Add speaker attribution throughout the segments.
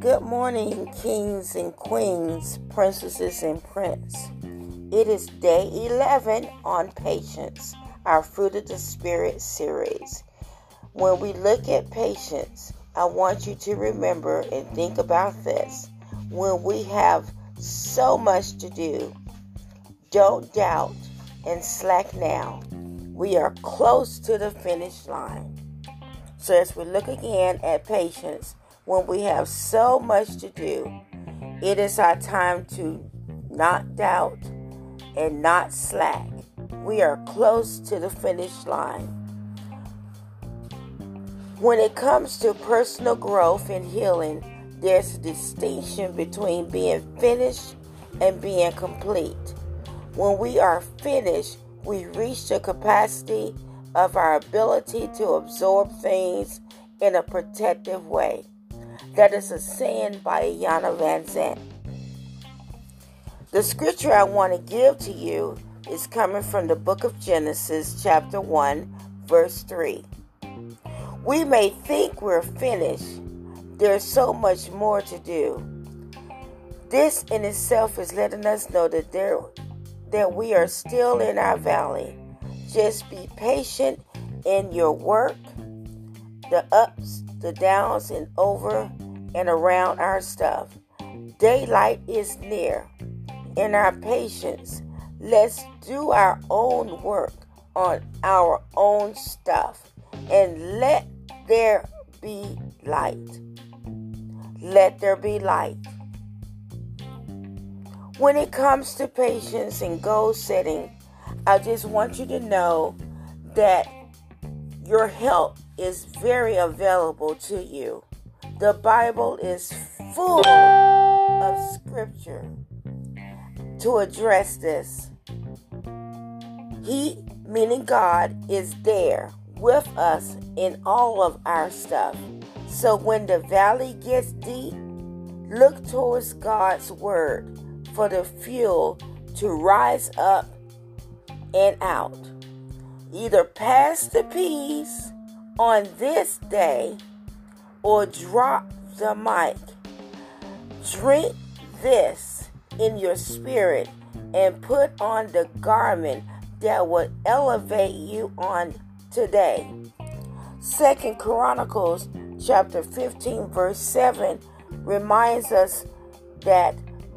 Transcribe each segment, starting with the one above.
Speaker 1: Good morning, kings and queens, princesses and prince. It is day 11 on patience, our Fruit of the Spirit series. When we look at patience, I want you to remember and think about this. When we have so much to do, don't doubt and slack now. We are close to the finish line. So, as we look again at patience, when we have so much to do, it is our time to not doubt and not slack. We are close to the finish line. When it comes to personal growth and healing, there's a distinction between being finished and being complete. When we are finished, we reach the capacity of our ability to absorb things in a protective way. That is a saying by Iyanla Vanzant. The scripture I want to give to you is coming from the book of Genesis, chapter 1, verse 3. We may think we're finished, there's so much more to do. This in itself is letting us know that there that we are still in our valley. Just be patient in your work, the ups, the downs, and over and around our stuff. Daylight is near in our patience. Let's do our own work on our own stuff and let there be light. Let there be light. When it comes to patience and goal setting, I just want you to know that your help is very available to you. The Bible is full of scripture to address this. He, meaning God, is there with us in all of our stuff. So when the valley gets deep, look towards God's word for the fuel to rise up and out. Either pass the peace on this day or drop the mic. Drink this in your spirit and put on the garment that will elevate you on today. Second Chronicles chapter 15 verse 7 reminds us that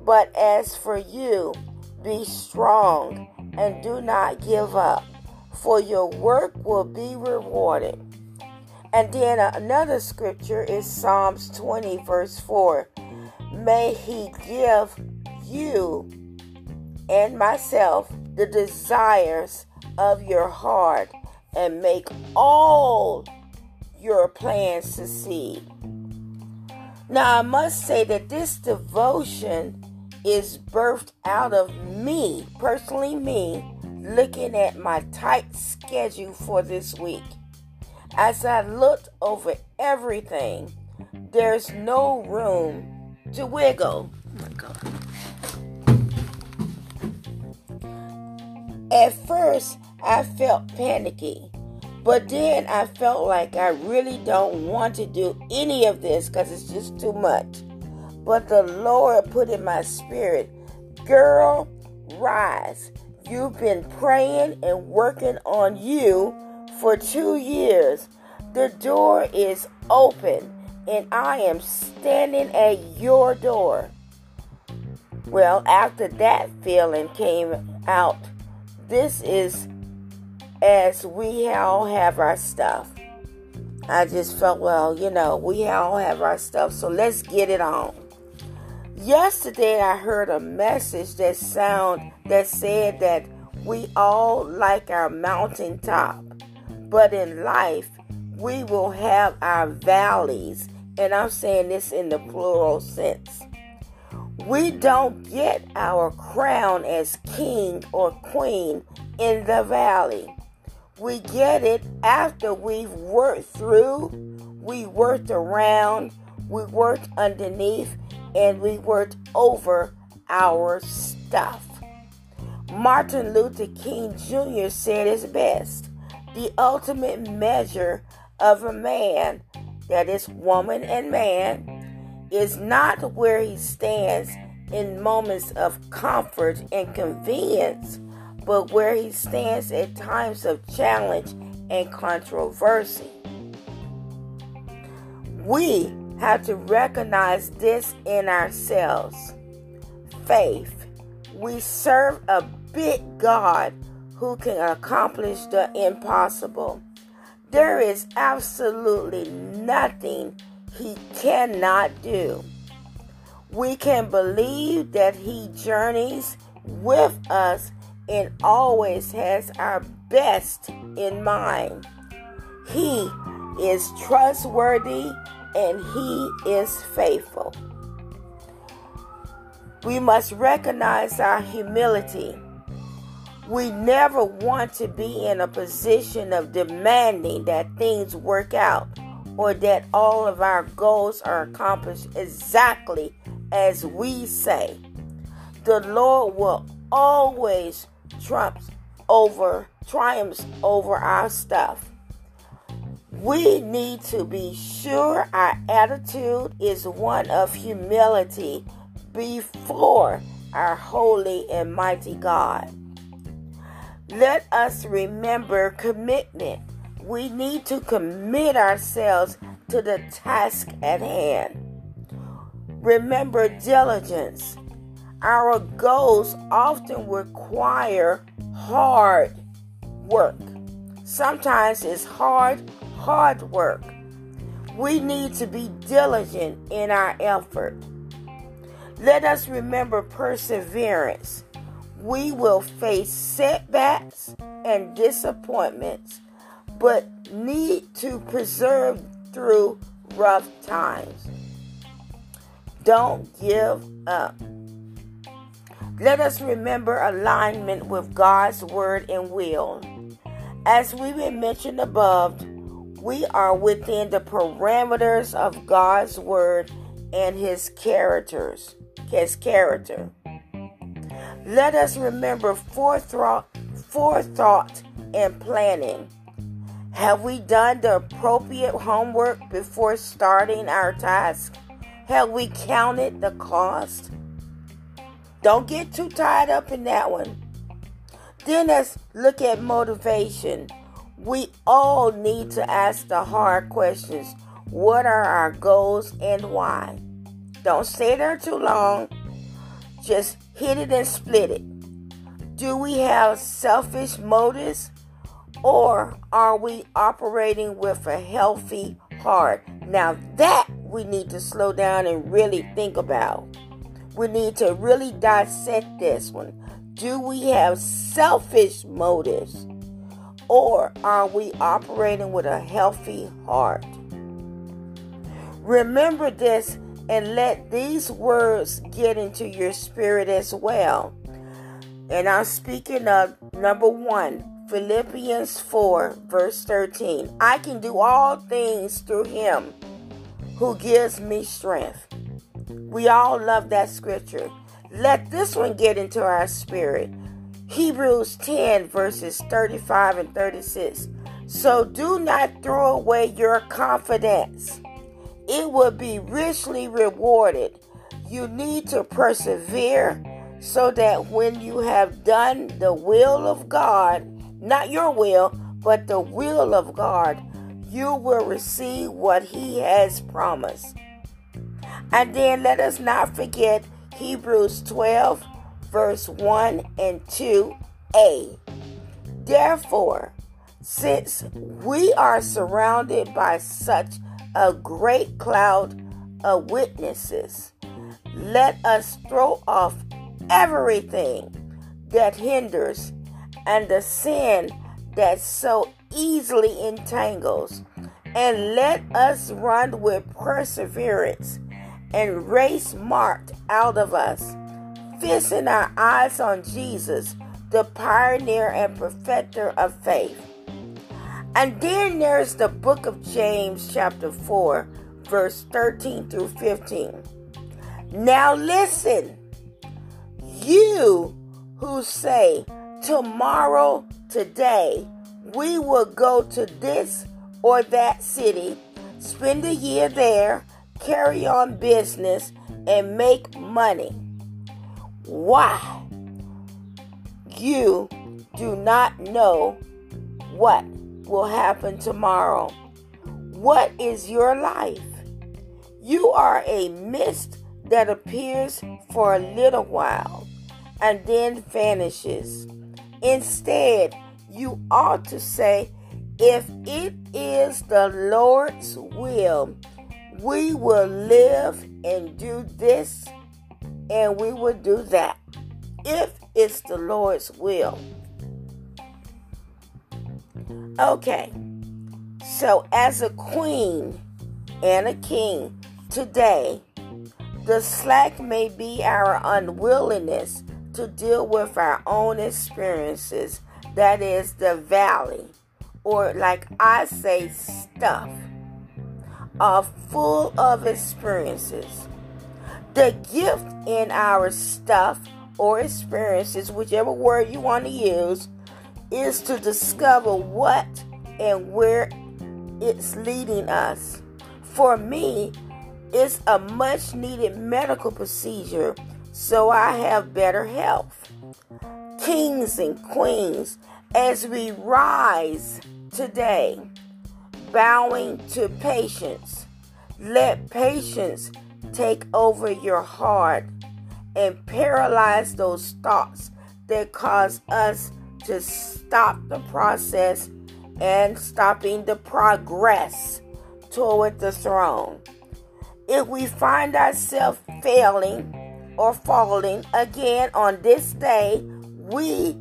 Speaker 1: but as for you be strong and do not give up for your work will be rewarded. And then another scripture is Psalms 20, verse 4. May He give you and myself the desires of your heart and make all your plans succeed. Now, I must say that this devotion is birthed out of me, personally, me, looking at my tight schedule for this week. As I looked over everything, there's no room to wiggle. Oh my God. At first, I felt panicky, but then I felt like I really don't want to do any of this because it's just too much. But the Lord put in my spirit, girl, rise. You've been praying and working on you for two years. The door is open and I am standing at your door. Well, after that feeling came out, this is as we all have our stuff. I just felt, well, you know, we all have our stuff, so let's get it on. Yesterday I heard a message that sound that said that we all like our mountaintop. But in life, we will have our valleys. And I'm saying this in the plural sense. We don't get our crown as king or queen in the valley. We get it after we've worked through, we worked around, we worked underneath, and we worked over our stuff. Martin Luther King Jr. said it best the ultimate measure of a man, that is, woman and man, is not where he stands in moments of comfort and convenience, but where he stands at times of challenge and controversy. We have to recognize this in ourselves. Faith. We serve a big God who can accomplish the impossible. There is absolutely nothing he cannot do. We can believe that he journeys with us and always has our best in mind. He is trustworthy and he is faithful. We must recognize our humility. We never want to be in a position of demanding that things work out or that all of our goals are accomplished exactly as we say. The Lord will always trump over triumphs over our stuff. We need to be sure our attitude is one of humility before our holy and mighty God. Let us remember commitment. We need to commit ourselves to the task at hand. Remember diligence. Our goals often require hard work. Sometimes it's hard hard work. We need to be diligent in our effort. Let us remember perseverance. We will face setbacks and disappointments, but need to preserve through rough times. Don't give up. Let us remember alignment with God's word and will. As we've mentioned above, we are within the parameters of God's word and his characters, his character. Let us remember forethought, forethought and planning. Have we done the appropriate homework before starting our task? Have we counted the cost? Don't get too tied up in that one. Then let's look at motivation. We all need to ask the hard questions. What are our goals and why? Don't stay there too long. Just hit it and split it. Do we have selfish motives or are we operating with a healthy heart? Now, that we need to slow down and really think about. We need to really dissect this one. Do we have selfish motives? Or are we operating with a healthy heart? Remember this and let these words get into your spirit as well. And I'm speaking of number one, Philippians 4, verse 13. I can do all things through him who gives me strength. We all love that scripture. Let this one get into our spirit. Hebrews 10, verses 35 and 36. So do not throw away your confidence, it will be richly rewarded. You need to persevere so that when you have done the will of God, not your will, but the will of God, you will receive what He has promised. And then let us not forget Hebrews 12 verse 1 and 2a. Therefore, since we are surrounded by such a great cloud of witnesses, let us throw off everything that hinders and the sin that so easily entangles, and let us run with perseverance and race marked out of us fixing our eyes on Jesus, the pioneer and perfecter of faith. And then there's the book of James, chapter 4, verse 13 through 15. Now listen, you who say, Tomorrow, today, we will go to this or that city, spend a year there, carry on business, and make money. Why? You do not know what will happen tomorrow. What is your life? You are a mist that appears for a little while and then vanishes. Instead, you ought to say, If it is the Lord's will, we will live and do this and we will do that. If it's the Lord's will. Okay, so as a queen and a king today, the slack may be our unwillingness to deal with our own experiences, that is, the valley, or like I say, stuff, are full of experiences. The gift in our stuff or experiences, whichever word you want to use, is to discover what and where it's leading us. For me, it's a much needed medical procedure so I have better health. Kings and queens, as we rise today, bowing to patience, let patience take over your heart and paralyze those thoughts that cause us to stop the process and stopping the progress toward the throne. If we find ourselves failing or falling again on this day, we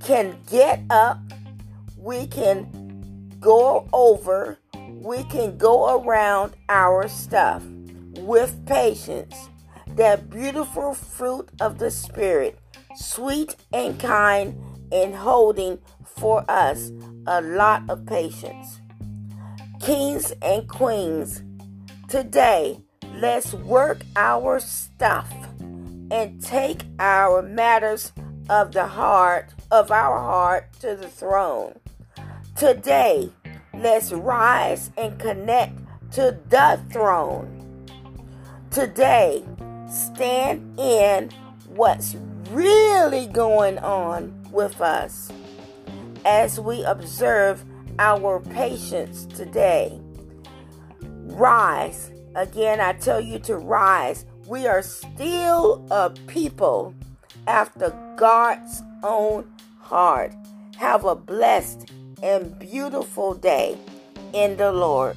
Speaker 1: can get up, we can go over, we can go around our stuff with patience. That beautiful fruit of the Spirit, sweet and kind and holding for us a lot of patience. Kings and queens, today let's work our stuff and take our matters of the heart of our heart to the throne. Today, let's rise and connect to the throne. Today, stand in what's really going on with us as we observe our patience today. Rise. Again, I tell you to rise we are still a people after God's own heart. Have a blessed and beautiful day in the Lord.